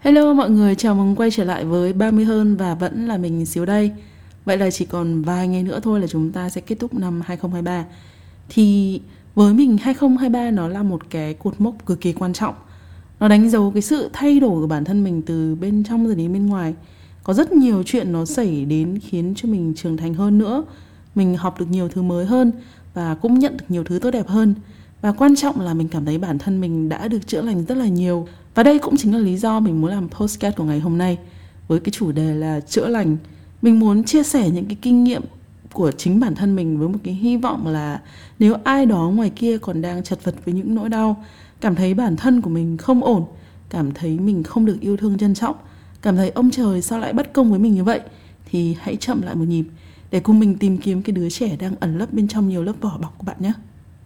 Hello mọi người, chào mừng quay trở lại với 30 hơn và vẫn là mình xíu đây. Vậy là chỉ còn vài ngày nữa thôi là chúng ta sẽ kết thúc năm 2023. Thì với mình 2023 nó là một cái cột mốc cực kỳ quan trọng. Nó đánh dấu cái sự thay đổi của bản thân mình từ bên trong rồi đến bên ngoài. Có rất nhiều chuyện nó xảy đến khiến cho mình trưởng thành hơn nữa. Mình học được nhiều thứ mới hơn và cũng nhận được nhiều thứ tốt đẹp hơn. Và quan trọng là mình cảm thấy bản thân mình đã được chữa lành rất là nhiều và đây cũng chính là lý do mình muốn làm postcard của ngày hôm nay với cái chủ đề là chữa lành. Mình muốn chia sẻ những cái kinh nghiệm của chính bản thân mình với một cái hy vọng là nếu ai đó ngoài kia còn đang chật vật với những nỗi đau, cảm thấy bản thân của mình không ổn, cảm thấy mình không được yêu thương trân trọng, cảm thấy ông trời sao lại bất công với mình như vậy thì hãy chậm lại một nhịp để cùng mình tìm kiếm cái đứa trẻ đang ẩn lấp bên trong nhiều lớp vỏ bọc của bạn nhé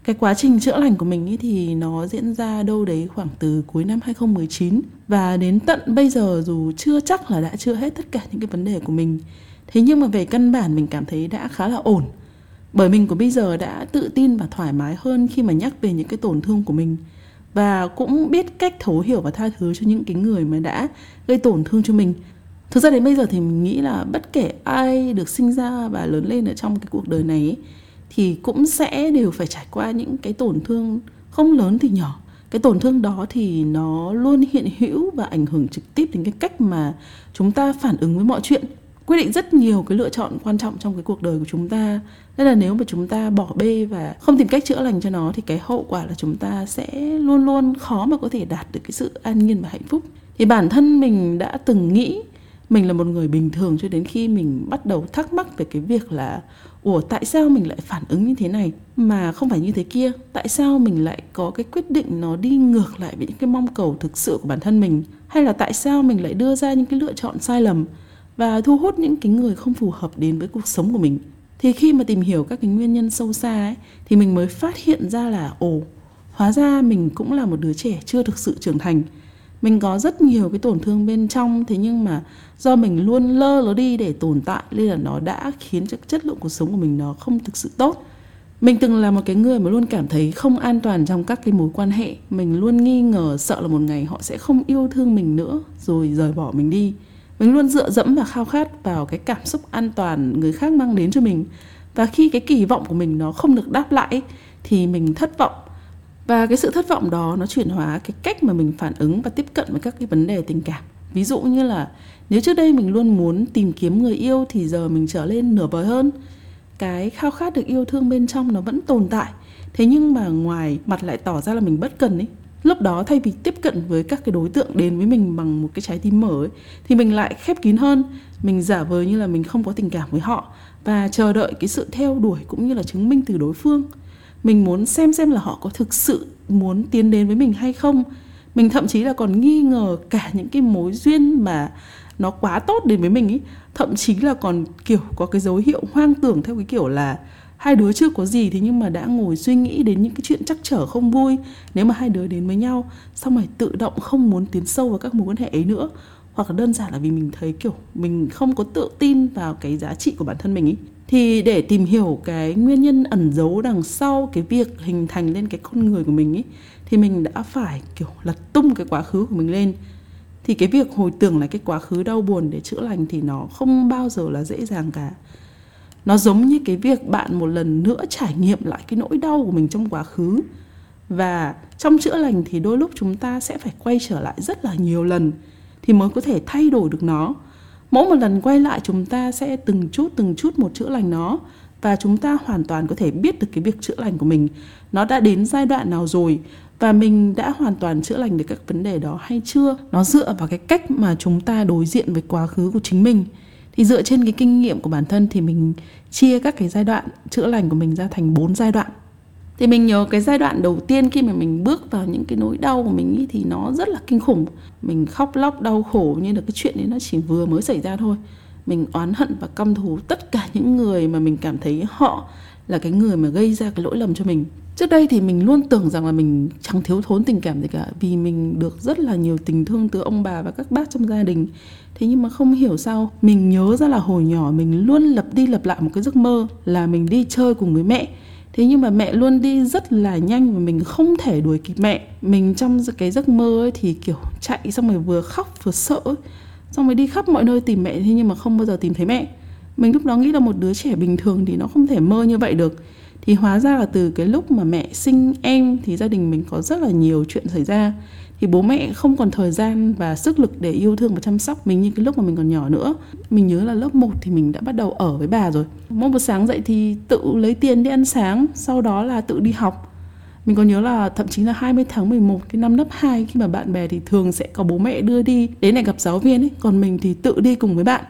cái quá trình chữa lành của mình ý thì nó diễn ra đâu đấy khoảng từ cuối năm 2019 và đến tận bây giờ dù chưa chắc là đã chưa hết tất cả những cái vấn đề của mình. Thế nhưng mà về căn bản mình cảm thấy đã khá là ổn. Bởi mình của bây giờ đã tự tin và thoải mái hơn khi mà nhắc về những cái tổn thương của mình. Và cũng biết cách thấu hiểu và tha thứ cho những cái người mà đã gây tổn thương cho mình. Thực ra đến bây giờ thì mình nghĩ là bất kể ai được sinh ra và lớn lên ở trong cái cuộc đời này ấy, thì cũng sẽ đều phải trải qua những cái tổn thương không lớn thì nhỏ. Cái tổn thương đó thì nó luôn hiện hữu và ảnh hưởng trực tiếp đến cái cách mà chúng ta phản ứng với mọi chuyện. Quyết định rất nhiều cái lựa chọn quan trọng trong cái cuộc đời của chúng ta. Nên là nếu mà chúng ta bỏ bê và không tìm cách chữa lành cho nó thì cái hậu quả là chúng ta sẽ luôn luôn khó mà có thể đạt được cái sự an nhiên và hạnh phúc. Thì bản thân mình đã từng nghĩ mình là một người bình thường cho đến khi mình bắt đầu thắc mắc về cái việc là ủa, tại sao mình lại phản ứng như thế này? Mà không phải như thế kia. Tại sao mình lại có cái quyết định nó đi ngược lại với những cái mong cầu thực sự của bản thân mình? Hay là tại sao mình lại đưa ra những cái lựa chọn sai lầm và thu hút những cái người không phù hợp đến với cuộc sống của mình? Thì khi mà tìm hiểu các cái nguyên nhân sâu xa ấy, thì mình mới phát hiện ra là, ồ, hóa ra mình cũng là một đứa trẻ chưa thực sự trưởng thành mình có rất nhiều cái tổn thương bên trong, thế nhưng mà do mình luôn lơ nó đi để tồn tại, nên là nó đã khiến cho chất lượng cuộc sống của mình nó không thực sự tốt. Mình từng là một cái người mà luôn cảm thấy không an toàn trong các cái mối quan hệ. Mình luôn nghi ngờ sợ là một ngày họ sẽ không yêu thương mình nữa, rồi rời bỏ mình đi. Mình luôn dựa dẫm và khao khát vào cái cảm xúc an toàn người khác mang đến cho mình. Và khi cái kỳ vọng của mình nó không được đáp lại thì mình thất vọng và cái sự thất vọng đó nó chuyển hóa cái cách mà mình phản ứng và tiếp cận với các cái vấn đề tình cảm. Ví dụ như là nếu trước đây mình luôn muốn tìm kiếm người yêu thì giờ mình trở lên nửa vời hơn. Cái khao khát được yêu thương bên trong nó vẫn tồn tại. Thế nhưng mà ngoài mặt lại tỏ ra là mình bất cần ấy lúc đó thay vì tiếp cận với các cái đối tượng đến với mình bằng một cái trái tim mở ấy, thì mình lại khép kín hơn. Mình giả vờ như là mình không có tình cảm với họ và chờ đợi cái sự theo đuổi cũng như là chứng minh từ đối phương mình muốn xem xem là họ có thực sự muốn tiến đến với mình hay không. Mình thậm chí là còn nghi ngờ cả những cái mối duyên mà nó quá tốt đến với mình ý. Thậm chí là còn, kiểu, có cái dấu hiệu hoang tưởng theo cái kiểu là hai đứa chưa có gì thì nhưng mà đã ngồi suy nghĩ đến những cái chuyện chắc trở không vui. Nếu mà hai đứa đến với nhau xong rồi tự động không muốn tiến sâu vào các mối quan hệ ấy nữa? Hoặc là đơn giản là vì mình thấy, kiểu, mình không có tự tin vào cái giá trị của bản thân mình ý thì để tìm hiểu cái nguyên nhân ẩn giấu đằng sau cái việc hình thành lên cái con người của mình ấy thì mình đã phải, kiểu, lật tung cái quá khứ của mình lên. Thì cái việc hồi tưởng lại cái quá khứ đau buồn để chữa lành thì nó không bao giờ là dễ dàng cả. Nó giống như cái việc bạn một lần nữa trải nghiệm lại cái nỗi đau của mình trong quá khứ. Và trong chữa lành thì đôi lúc chúng ta sẽ phải quay trở lại rất là nhiều lần thì mới có thể thay đổi được nó mỗi một lần quay lại chúng ta sẽ từng chút từng chút một chữa lành nó. Và chúng ta hoàn toàn có thể biết được cái việc chữa lành của mình. Nó đã đến giai đoạn nào rồi? Và mình đã hoàn toàn chữa lành được các vấn đề đó hay chưa? Nó dựa vào cái cách mà chúng ta đối diện với quá khứ của chính mình. Thì dựa trên cái kinh nghiệm của bản thân thì mình chia các cái giai đoạn chữa lành của mình ra thành bốn giai đoạn thì mình nhớ cái giai đoạn đầu tiên khi mà mình bước vào những cái nỗi đau của mình ý, thì nó rất là kinh khủng. Mình khóc lóc đau khổ như là cái chuyện đấy nó chỉ vừa mới xảy ra thôi. Mình oán hận và căm thù tất cả những người mà mình cảm thấy họ là cái người mà gây ra cái lỗi lầm cho mình. Trước đây thì mình luôn tưởng rằng là mình chẳng thiếu thốn tình cảm gì cả vì mình được rất là nhiều tình thương từ ông bà và các bác trong gia đình. Thế nhưng mà không hiểu sao mình nhớ ra là hồi nhỏ mình luôn lặp đi lặp lại một cái giấc mơ là mình đi chơi cùng với mẹ thế nhưng mà mẹ luôn đi rất là nhanh và mình không thể đuổi kịp mẹ. Mình trong cái giấc mơ ấy thì, kiểu, chạy xong rồi vừa khóc vừa sợ ấy. xong rồi đi khắp mọi nơi tìm mẹ, thế nhưng mà không bao giờ tìm thấy mẹ. Mình lúc đó nghĩ là một đứa trẻ bình thường thì nó không thể mơ như vậy được thì hóa ra là từ cái lúc mà mẹ sinh em thì gia đình mình có rất là nhiều chuyện xảy ra. Thì bố mẹ không còn thời gian và sức lực để yêu thương và chăm sóc mình như cái lúc mà mình còn nhỏ nữa. Mình nhớ là lớp 1 thì mình đã bắt đầu ở với bà rồi. Mỗi một sáng dậy thì tự lấy tiền đi ăn sáng, sau đó là tự đi học. Mình còn nhớ là thậm chí là 20 tháng 11 cái năm lớp 2 khi mà bạn bè thì thường sẽ có bố mẹ đưa đi đến này gặp giáo viên ấy. Còn mình thì tự đi cùng với bạn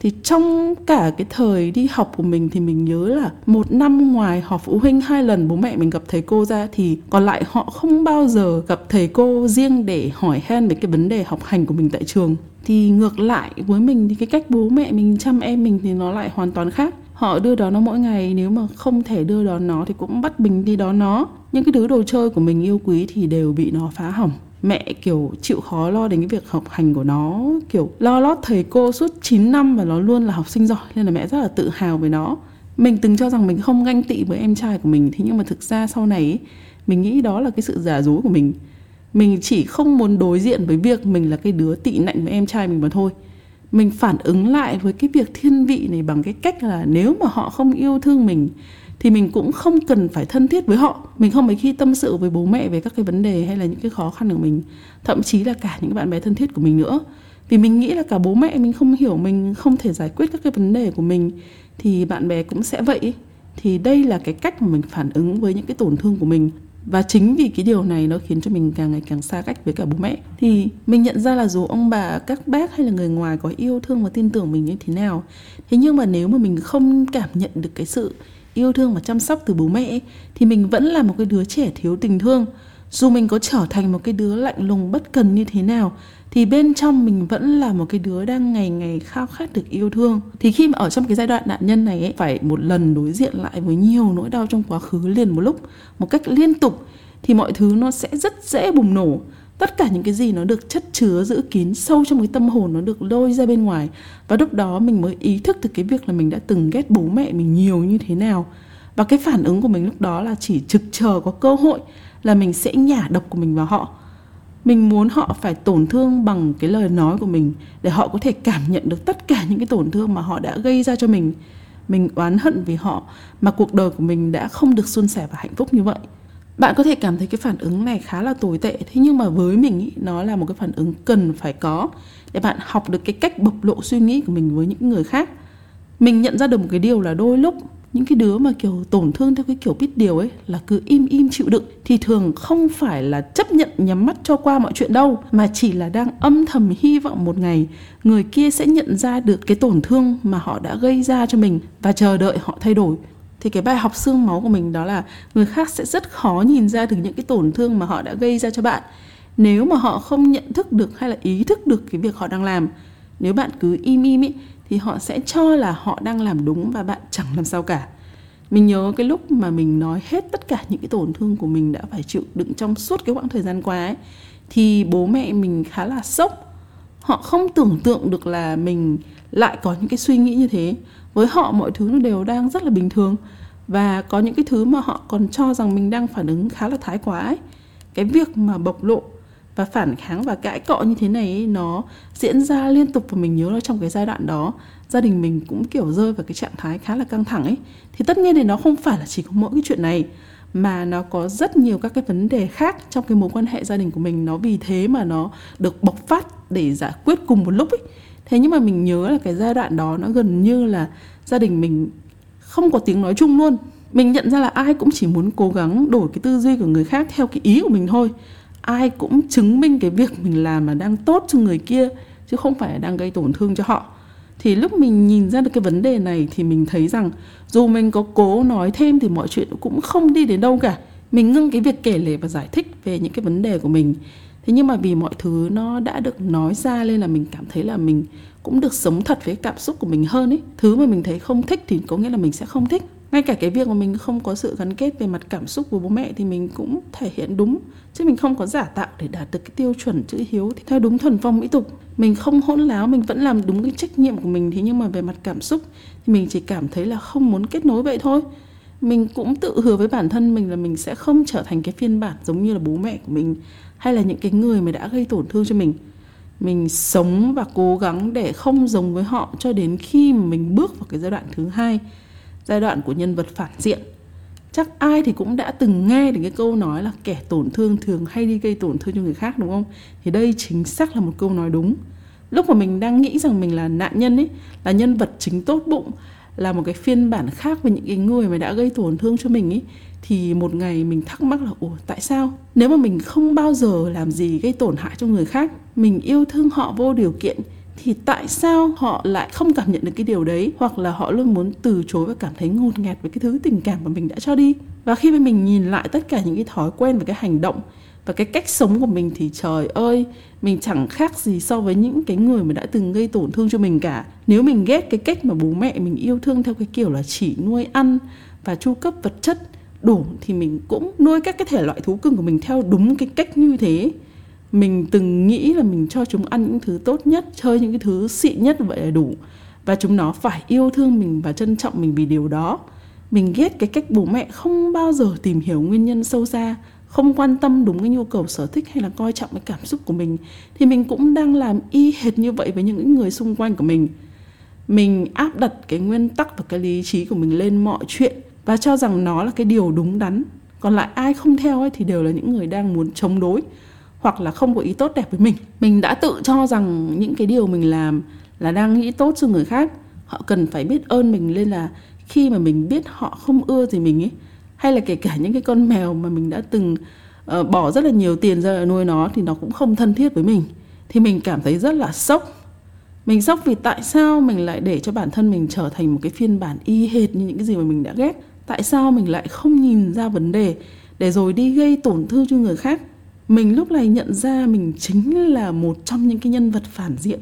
thì trong cả cái thời đi học của mình thì mình nhớ là một năm ngoài họp phụ huynh hai lần bố mẹ mình gặp thầy cô ra thì còn lại họ không bao giờ gặp thầy cô riêng để hỏi han về cái vấn đề học hành của mình tại trường. Thì ngược lại với mình thì cái cách bố mẹ mình chăm em mình thì nó lại hoàn toàn khác. Họ đưa đón nó mỗi ngày, nếu mà không thể đưa đón nó thì cũng bắt mình đi đón nó. Những cái thứ đồ chơi của mình yêu quý thì đều bị nó phá hỏng mẹ kiểu chịu khó lo đến cái việc học hành của nó, kiểu lo lót thầy cô suốt 9 năm và nó luôn là học sinh giỏi, nên là mẹ rất là tự hào về nó. Mình từng cho rằng mình không ganh tị với em trai của mình, thế nhưng mà thực ra sau này mình nghĩ đó là cái sự giả dối của mình. Mình chỉ không muốn đối diện với việc mình là cái đứa tị nạnh với em trai mình mà thôi. Mình phản ứng lại với cái việc thiên vị này bằng cái cách là nếu mà họ không yêu thương mình thì mình cũng không cần phải thân thiết với họ. Mình không mấy khi tâm sự với bố mẹ về các cái vấn đề hay là những cái khó khăn của mình, thậm chí là cả những bạn bè thân thiết của mình nữa. Vì mình nghĩ là cả bố mẹ mình không hiểu mình, không thể giải quyết các cái vấn đề của mình, thì bạn bè cũng sẽ vậy. Thì đây là cái cách mà mình phản ứng với những cái tổn thương của mình. Và chính vì cái điều này nó khiến cho mình càng ngày càng xa cách với cả bố mẹ. Thì mình nhận ra là dù ông bà, các bác hay là người ngoài có yêu thương và tin tưởng mình như thế nào, thế nhưng mà nếu mà mình không cảm nhận được cái sự yêu thương và chăm sóc từ bố mẹ thì mình vẫn là một cái đứa trẻ thiếu tình thương. Dù mình có trở thành một cái đứa lạnh lùng bất cần như thế nào thì bên trong mình vẫn là một cái đứa đang ngày ngày khao khát được yêu thương. Thì khi mà ở trong cái giai đoạn nạn nhân này ấy, phải một lần đối diện lại với nhiều nỗi đau trong quá khứ liền một lúc một cách liên tục thì mọi thứ nó sẽ rất dễ bùng nổ tất cả những cái gì nó được chất chứa, giữ kín sâu trong cái tâm hồn nó được lôi ra bên ngoài. Và lúc đó mình mới ý thức được cái việc là mình đã từng ghét bố mẹ mình nhiều như thế nào. Và cái phản ứng của mình lúc đó là chỉ trực chờ có cơ hội là mình sẽ nhả độc của mình vào họ. Mình muốn họ phải tổn thương bằng cái lời nói của mình để họ có thể cảm nhận được tất cả những cái tổn thương mà họ đã gây ra cho mình. Mình oán hận vì họ mà cuộc đời của mình đã không được suôn sẻ và hạnh phúc như vậy bạn có thể cảm thấy cái phản ứng này khá là tồi tệ thế nhưng mà với mình ý, nó là một cái phản ứng cần phải có để bạn học được cái cách bộc lộ suy nghĩ của mình với những người khác. Mình nhận ra được một cái điều là đôi lúc những cái đứa mà kiểu tổn thương theo cái kiểu biết điều ấy là cứ im im chịu đựng thì thường không phải là chấp nhận nhắm mắt cho qua mọi chuyện đâu mà chỉ là đang âm thầm hy vọng một ngày người kia sẽ nhận ra được cái tổn thương mà họ đã gây ra cho mình và chờ đợi họ thay đổi thì cái bài học xương máu của mình đó là người khác sẽ rất khó nhìn ra được những cái tổn thương mà họ đã gây ra cho bạn. Nếu mà họ không nhận thức được hay là ý thức được cái việc họ đang làm nếu bạn cứ im im ý, thì họ sẽ cho là họ đang làm đúng và bạn chẳng làm sao cả. Mình nhớ cái lúc mà mình nói hết tất cả những cái tổn thương của mình đã phải chịu đựng trong suốt cái quãng thời gian qua ấy thì bố mẹ mình khá là sốc. Họ không tưởng tượng được là mình lại có những cái suy nghĩ như thế. Với họ mọi thứ nó đều đang rất là bình thường. Và có những cái thứ mà họ còn cho rằng mình đang phản ứng khá là thái quá ấy. Cái việc mà bộc lộ và phản kháng và cãi cọ như thế này ấy, nó diễn ra liên tục và mình nhớ là trong cái giai đoạn đó gia đình mình cũng kiểu rơi vào cái trạng thái khá là căng thẳng ấy. Thì tất nhiên thì nó không phải là chỉ có mỗi cái chuyện này mà nó có rất nhiều các cái vấn đề khác trong cái mối quan hệ gia đình của mình. Nó vì thế mà nó được bộc phát để giải quyết cùng một lúc ấy thế nhưng mà mình nhớ là cái giai đoạn đó nó gần như là gia đình mình không có tiếng nói chung luôn. Mình nhận ra là ai cũng chỉ muốn cố gắng đổi cái tư duy của người khác theo cái ý của mình thôi. Ai cũng chứng minh cái việc mình làm là đang tốt cho người kia, chứ không phải là đang gây tổn thương cho họ. Thì lúc mình nhìn ra được cái vấn đề này thì mình thấy rằng dù mình có cố nói thêm thì mọi chuyện cũng không đi đến đâu cả. Mình ngưng cái việc kể lể và giải thích về những cái vấn đề của mình thế nhưng mà vì mọi thứ nó đã được nói ra nên là mình cảm thấy là mình cũng được sống thật với cảm xúc của mình hơn ấy. Thứ mà mình thấy không thích thì có nghĩa là mình sẽ không thích. Ngay cả cái việc mà mình không có sự gắn kết về mặt cảm xúc với bố mẹ thì mình cũng thể hiện đúng. Chứ mình không có giả tạo để đạt được cái tiêu chuẩn chữ hiếu thì theo đúng thuần phong mỹ tục. Mình không hỗn láo, mình vẫn làm đúng cái trách nhiệm của mình. Thế nhưng mà về mặt cảm xúc thì mình chỉ cảm thấy là không muốn kết nối vậy thôi mình cũng tự hứa với bản thân mình là mình sẽ không trở thành cái phiên bản giống như là bố mẹ của mình, hay là những cái người mà đã gây tổn thương cho mình. Mình sống và cố gắng để không giống với họ cho đến khi mà mình bước vào cái giai đoạn thứ hai, giai đoạn của nhân vật phản diện. Chắc ai thì cũng đã từng nghe đến cái câu nói là kẻ tổn thương thường hay đi gây tổn thương cho người khác, đúng không? Thì đây chính xác là một câu nói đúng. Lúc mà mình đang nghĩ rằng mình là nạn nhân ấy, là nhân vật chính tốt bụng là một cái phiên bản khác với những cái người mà đã gây tổn thương cho mình ấy thì một ngày mình thắc mắc là, ủa, tại sao? Nếu mà mình không bao giờ làm gì gây tổn hại cho người khác, mình yêu thương họ vô điều kiện, thì tại sao họ lại không cảm nhận được cái điều đấy? Hoặc là họ luôn muốn từ chối và cảm thấy ngột ngạt với cái thứ tình cảm mà mình đã cho đi? Và khi mà mình nhìn lại tất cả những cái thói quen và cái hành động và cái cách sống của mình thì trời ơi, mình chẳng khác gì so với những cái người mà đã từng gây tổn thương cho mình cả. Nếu mình ghét cái cách mà bố mẹ mình yêu thương theo cái kiểu là chỉ nuôi ăn và chu cấp vật chất đủ thì mình cũng nuôi các cái thể loại thú cưng của mình theo đúng cái cách như thế. Mình từng nghĩ là mình cho chúng ăn những thứ tốt nhất, chơi những cái thứ xịn nhất vậy là đủ. Và chúng nó phải yêu thương mình và trân trọng mình vì điều đó. Mình ghét cái cách bố mẹ không bao giờ tìm hiểu nguyên nhân sâu xa không quan tâm đúng cái nhu cầu sở thích hay là coi trọng cái cảm xúc của mình, thì mình cũng đang làm y hệt như vậy với những người xung quanh của mình. Mình áp đặt cái nguyên tắc và cái lý trí của mình lên mọi chuyện và cho rằng nó là cái điều đúng đắn. Còn lại ai không theo ấy thì đều là những người đang muốn chống đối hoặc là không có ý tốt đẹp với mình. Mình đã tự cho rằng những cái điều mình làm là đang nghĩ tốt cho người khác. Họ cần phải biết ơn mình nên là khi mà mình biết họ không ưa gì mình ấy hay là kể cả những cái con mèo mà mình đã từng uh, bỏ rất là nhiều tiền ra để nuôi nó thì nó cũng không thân thiết với mình. Thì mình cảm thấy rất là sốc. Mình sốc vì tại sao mình lại để cho bản thân mình trở thành một cái phiên bản y hệt như những cái gì mà mình đã ghét? Tại sao mình lại không nhìn ra vấn đề để rồi đi gây tổn thương cho người khác? Mình lúc này nhận ra mình chính là một trong những cái nhân vật phản diện.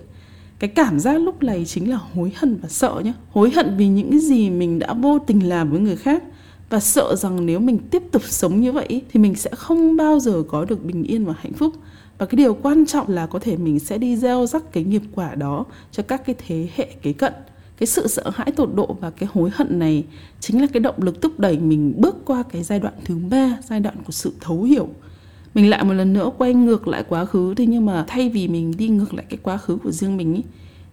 Cái cảm giác lúc này chính là hối hận và sợ nhé hối hận vì những cái gì mình đã vô tình làm với người khác và sợ rằng nếu mình tiếp tục sống như vậy thì mình sẽ không bao giờ có được bình yên và hạnh phúc. Và cái điều quan trọng là có thể mình sẽ đi gieo rắc cái nghiệp quả đó cho các cái thế hệ kế cận. Cái sự sợ hãi tột độ và cái hối hận này chính là cái động lực thúc đẩy mình bước qua cái giai đoạn thứ ba giai đoạn của sự thấu hiểu. Mình lại một lần nữa quay ngược lại quá khứ thế nhưng mà thay vì mình đi ngược lại cái quá khứ của riêng mình ý,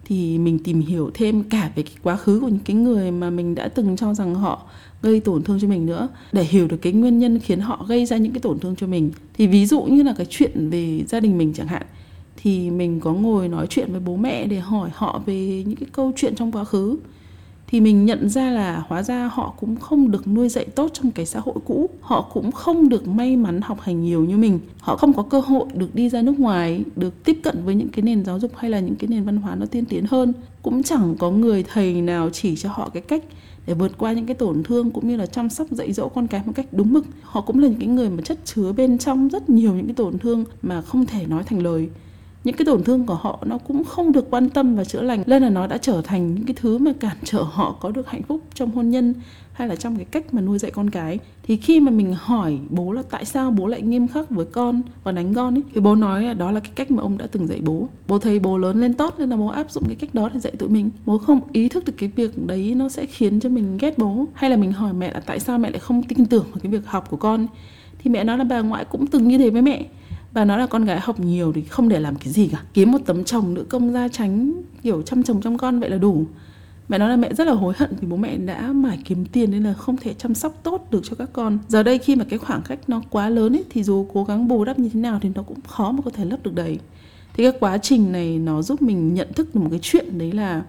thì mình tìm hiểu thêm cả về cái quá khứ của những cái người mà mình đã từng cho rằng họ gây tổn thương cho mình nữa. Để hiểu được cái nguyên nhân khiến họ gây ra những cái tổn thương cho mình, thì ví dụ như là cái chuyện về gia đình mình chẳng hạn, thì mình có ngồi nói chuyện với bố mẹ để hỏi họ về những cái câu chuyện trong quá khứ thì mình nhận ra là hóa ra họ cũng không được nuôi dạy tốt trong cái xã hội cũ. Họ cũng không được may mắn học hành nhiều như mình. Họ không có cơ hội được đi ra nước ngoài, được tiếp cận với những cái nền giáo dục hay là những cái nền văn hóa nó tiên tiến hơn. Cũng chẳng có người thầy nào chỉ cho họ cái cách để vượt qua những cái tổn thương cũng như là chăm sóc, dạy dỗ con cái một cách đúng mực. Họ cũng là những cái người mà chất chứa bên trong rất nhiều những cái tổn thương mà không thể nói thành lời những cái tổn thương của họ nó cũng không được quan tâm và chữa lành. Nên là nó đã trở thành những cái thứ mà cản trở họ có được hạnh phúc trong hôn nhân hay là trong cái cách mà nuôi dạy con cái. Thì khi mà mình hỏi bố là tại sao bố lại nghiêm khắc với con và đánh con ấy, thì bố nói là đó là cái cách mà ông đã từng dạy bố. Bố thấy bố lớn lên tốt nên là bố áp dụng cái cách đó để dạy tụi mình. Bố không ý thức được cái việc đấy nó sẽ khiến cho mình ghét bố. Hay là mình hỏi mẹ là tại sao mẹ lại không tin tưởng vào cái việc học của con thì mẹ nói là bà ngoại cũng từng như thế với mẹ và nó là con gái học nhiều thì không để làm cái gì cả. Kiếm một tấm chồng, nữ công gia tránh kiểu chăm chồng chăm con vậy là đủ. Mẹ nói là mẹ rất là hối hận vì bố mẹ đã mải kiếm tiền nên là không thể chăm sóc tốt được cho các con. Giờ đây khi mà cái khoảng cách nó quá lớn ấy, thì dù cố gắng bù đắp như thế nào thì nó cũng khó mà có thể lấp được đầy thì cái quá trình này nó giúp mình nhận thức được một cái chuyện đấy là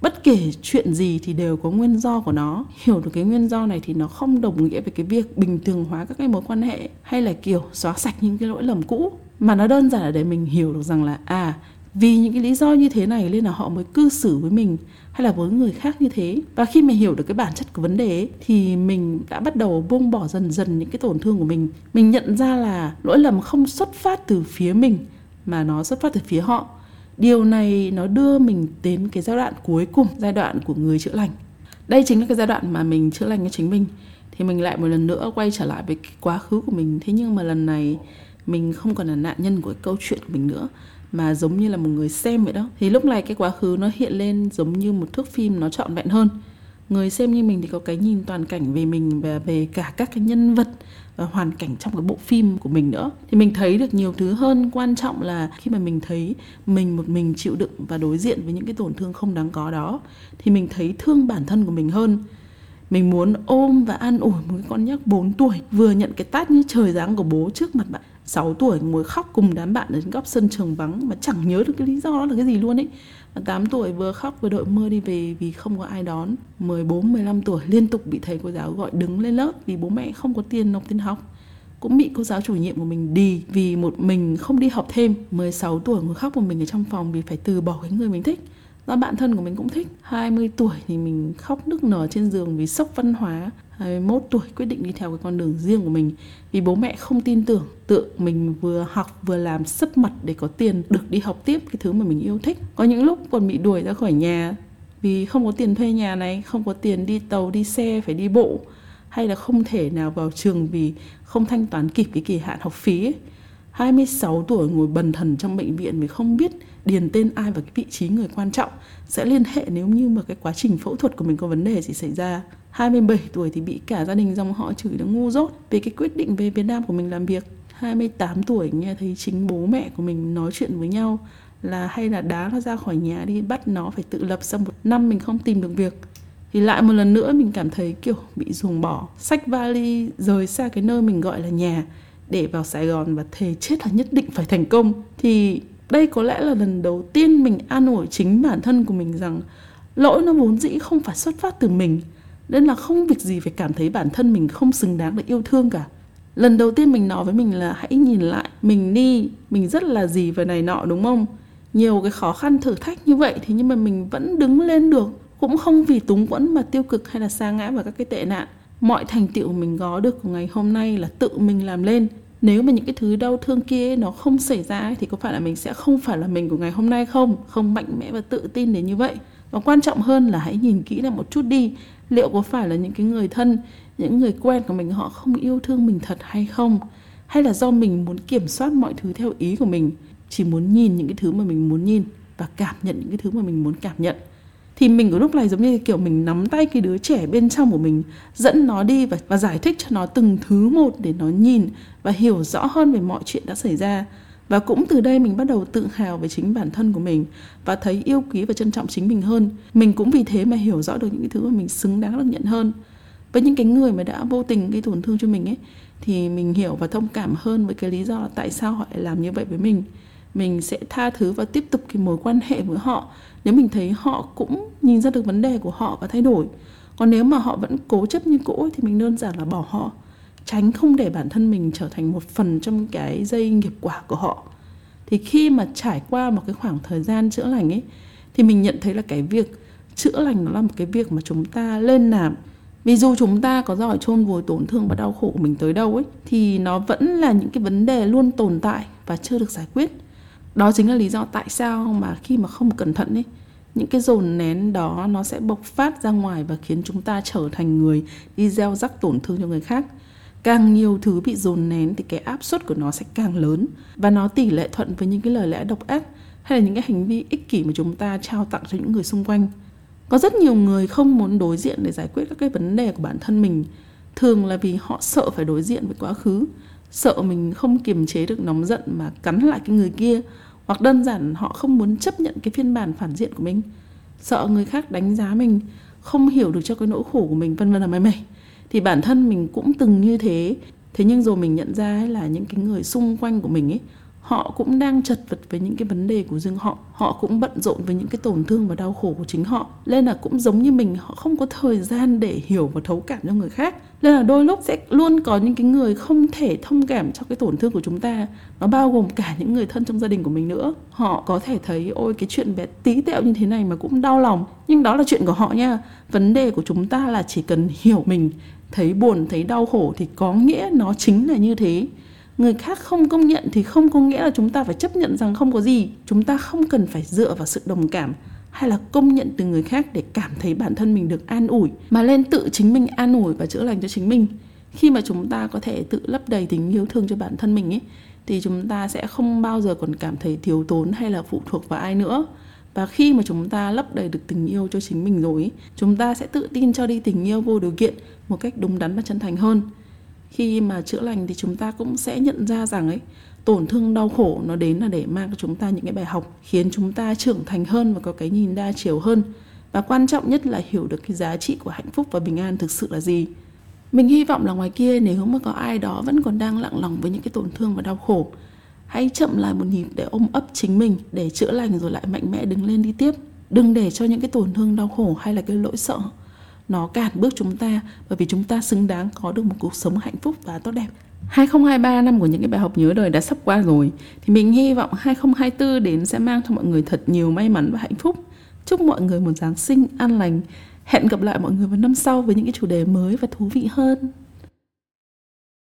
bất kể chuyện gì thì đều có nguyên do của nó. Hiểu được cái nguyên do này thì nó không đồng nghĩa với cái việc bình thường hóa các cái mối quan hệ hay là kiểu xóa sạch những cái lỗi lầm cũ. Mà nó đơn giản là để mình hiểu được rằng là à vì những cái lý do như thế này nên là họ mới cư xử với mình hay là với người khác như thế. Và khi mình hiểu được cái bản chất của vấn đề ấy, thì mình đã bắt đầu buông bỏ dần dần những cái tổn thương của mình. Mình nhận ra là lỗi lầm không xuất phát từ phía mình mà nó xuất phát từ phía họ điều này nó đưa mình đến cái giai đoạn cuối cùng, giai đoạn của người chữa lành. Đây chính là cái giai đoạn mà mình chữa lành cho chính mình. Thì mình lại một lần nữa quay trở lại với cái quá khứ của mình. Thế nhưng mà lần này mình không còn là nạn nhân của cái câu chuyện của mình nữa, mà giống như là một người xem vậy đó. Thì lúc này cái quá khứ nó hiện lên giống như một thước phim nó trọn vẹn hơn người xem như mình thì có cái nhìn toàn cảnh về mình và về cả các cái nhân vật và hoàn cảnh trong cái bộ phim của mình nữa. Thì mình thấy được nhiều thứ hơn. Quan trọng là khi mà mình thấy mình một mình chịu đựng và đối diện với những cái tổn thương không đáng có đó, thì mình thấy thương bản thân của mình hơn. Mình muốn ôm và an ủi một con nhóc 4 tuổi vừa nhận cái tát như trời giáng của bố trước mặt bạn. 6 tuổi ngồi khóc cùng đám bạn ở góc sân trường vắng mà chẳng nhớ được cái lý do đó là cái gì luôn ấy. 8 tuổi vừa khóc vừa đội mưa đi về vì không có ai đón. 14, 15 tuổi liên tục bị thầy cô giáo gọi đứng lên lớp vì bố mẹ không có tiền nộp tiền học. Cũng bị cô giáo chủ nhiệm của mình đi vì một mình không đi học thêm. 16 tuổi ngồi khóc một mình ở trong phòng vì phải từ bỏ cái người mình thích do bạn thân của mình cũng thích. 20 tuổi thì mình khóc nức nở trên giường vì sốc văn hóa. 21 tuổi quyết định đi theo cái con đường riêng của mình. Vì bố mẹ không tin tưởng, tự mình vừa học vừa làm sấp mặt để có tiền được đi học tiếp cái thứ mà mình yêu thích. Có những lúc còn bị đuổi ra khỏi nhà vì không có tiền thuê nhà này, không có tiền đi tàu, đi xe, phải đi bộ. Hay là không thể nào vào trường vì không thanh toán kịp cái kỳ hạn học phí ấy. 26 tuổi ngồi bần thần trong bệnh viện vì không biết điền tên ai vào cái vị trí người quan trọng sẽ liên hệ nếu như mà cái quá trình phẫu thuật của mình có vấn đề gì xảy ra. 27 tuổi thì bị cả gia đình dòng họ chửi nó ngu dốt về cái quyết định về Việt Nam của mình làm việc. 28 tuổi, nghe thấy chính bố mẹ của mình nói chuyện với nhau là hay là đá nó ra khỏi nhà đi, bắt nó phải tự lập sau một năm mình không tìm được việc. Thì lại một lần nữa mình cảm thấy kiểu bị ruồng bỏ sách vali rời xa cái nơi mình gọi là nhà để vào Sài Gòn và thề chết là nhất định phải thành công. Thì đây có lẽ là lần đầu tiên mình an ủi chính bản thân của mình rằng lỗi nó vốn dĩ không phải xuất phát từ mình, nên là không việc gì phải cảm thấy bản thân mình không xứng đáng để yêu thương cả. Lần đầu tiên mình nói với mình là hãy nhìn lại, mình đi mình rất là gì và này nọ, đúng không? Nhiều cái khó khăn thử thách như vậy thì nhưng mà mình vẫn đứng lên được, cũng không vì túng quẫn mà tiêu cực hay là sa ngã vào các cái tệ nạn. Mọi thành tựu mình có được của ngày hôm nay là tự mình làm lên nếu mà những cái thứ đau thương kia nó không xảy ra thì có phải là mình sẽ không phải là mình của ngày hôm nay không? Không mạnh mẽ và tự tin đến như vậy. Và quan trọng hơn là hãy nhìn kỹ lại một chút đi, liệu có phải là những cái người thân, những người quen của mình họ không yêu thương mình thật hay không? Hay là do mình muốn kiểm soát mọi thứ theo ý của mình, chỉ muốn nhìn những cái thứ mà mình muốn nhìn và cảm nhận những cái thứ mà mình muốn cảm nhận? Thì mình ở lúc này giống như kiểu mình nắm tay cái đứa trẻ bên trong của mình dẫn nó đi và, và giải thích cho nó từng thứ một để nó nhìn và hiểu rõ hơn về mọi chuyện đã xảy ra. Và cũng từ đây mình bắt đầu tự hào về chính bản thân của mình và thấy yêu quý và trân trọng chính mình hơn. Mình cũng vì thế mà hiểu rõ được những cái thứ mà mình xứng đáng được nhận hơn. Với những cái người mà đã vô tình gây tổn thương cho mình ấy thì mình hiểu và thông cảm hơn với cái lý do là tại sao họ lại làm như vậy với mình. Mình sẽ tha thứ và tiếp tục cái mối quan hệ với họ nếu mình thấy họ cũng nhìn ra được vấn đề của họ và thay đổi, còn nếu mà họ vẫn cố chấp như cũ thì mình đơn giản là bỏ họ, tránh không để bản thân mình trở thành một phần trong cái dây nghiệp quả của họ. Thì khi mà trải qua một cái khoảng thời gian chữa lành ấy, thì mình nhận thấy là cái việc chữa lành nó là một cái việc mà chúng ta lên làm. Vì dù chúng ta có giỏi chôn vùi tổn thương và đau khổ của mình tới đâu ấy, thì nó vẫn là những cái vấn đề luôn tồn tại và chưa được giải quyết đó chính là lý do tại sao mà khi mà không cẩn thận ấy, những cái dồn nén đó nó sẽ bộc phát ra ngoài và khiến chúng ta trở thành người đi gieo rắc tổn thương cho người khác. Càng nhiều thứ bị dồn nén thì cái áp suất của nó sẽ càng lớn và nó tỷ lệ thuận với những cái lời lẽ độc ác hay là những cái hành vi ích kỷ mà chúng ta trao tặng cho những người xung quanh. Có rất nhiều người không muốn đối diện để giải quyết các cái vấn đề của bản thân mình. Thường là vì họ sợ phải đối diện với quá khứ, sợ mình không kiềm chế được nóng giận mà cắn lại cái người kia hoặc đơn giản họ không muốn chấp nhận cái phiên bản phản diện của mình. Sợ người khác đánh giá mình, không hiểu được cho cái nỗi khổ của mình, vân vân là mày mày. Thì bản thân mình cũng từng như thế. Thế nhưng rồi mình nhận ra là những cái người xung quanh của mình ấy họ cũng đang chật vật với những cái vấn đề của riêng họ. Họ cũng bận rộn với những cái tổn thương và đau khổ của chính họ. Nên là cũng giống như mình, họ không có thời gian để hiểu và thấu cảm cho người khác. Nên là đôi lúc sẽ luôn có những cái người không thể thông cảm cho cái tổn thương của chúng ta. Nó bao gồm cả những người thân trong gia đình của mình nữa. Họ có thể thấy, ôi, cái chuyện bé tí tẹo như thế này mà cũng đau lòng. Nhưng đó là chuyện của họ nha. Vấn đề của chúng ta là chỉ cần hiểu mình, thấy buồn, thấy đau khổ thì có nghĩa nó chính là như thế người khác không công nhận thì không có nghĩa là chúng ta phải chấp nhận rằng không có gì. Chúng ta không cần phải dựa vào sự đồng cảm hay là công nhận từ người khác để cảm thấy bản thân mình được an ủi, mà lên tự chính mình an ủi và chữa lành cho chính mình. Khi mà chúng ta có thể tự lấp đầy tình yêu thương cho bản thân mình ấy, thì chúng ta sẽ không bao giờ còn cảm thấy thiếu tốn hay là phụ thuộc vào ai nữa. Và khi mà chúng ta lấp đầy được tình yêu cho chính mình rồi chúng ta sẽ tự tin cho đi tình yêu vô điều kiện một cách đúng đắn và chân thành hơn khi mà chữa lành thì chúng ta cũng sẽ nhận ra rằng ấy, tổn thương đau khổ nó đến là để mang cho chúng ta những cái bài học, khiến chúng ta trưởng thành hơn và có cái nhìn đa chiều hơn. Và quan trọng nhất là hiểu được cái giá trị của hạnh phúc và bình an thực sự là gì. Mình hy vọng là ngoài kia, nếu mà có ai đó vẫn còn đang lặng lòng với những cái tổn thương và đau khổ, hãy chậm lại một nhịp để ôm ấp chính mình, để chữa lành rồi lại mạnh mẽ đứng lên đi tiếp. Đừng để cho những cái tổn thương đau khổ hay là cái lỗi sợ nó cản bước chúng ta, bởi vì chúng ta xứng đáng có được một cuộc sống hạnh phúc và tốt đẹp 2023 năm của những cái bài học nhớ đời đã sắp qua rồi, thì mình hy vọng 2024 đến sẽ mang cho mọi người thật nhiều may mắn và hạnh phúc. Chúc mọi người một Giáng sinh an lành. Hẹn gặp lại mọi người vào năm sau với những cái chủ đề mới và thú vị hơn.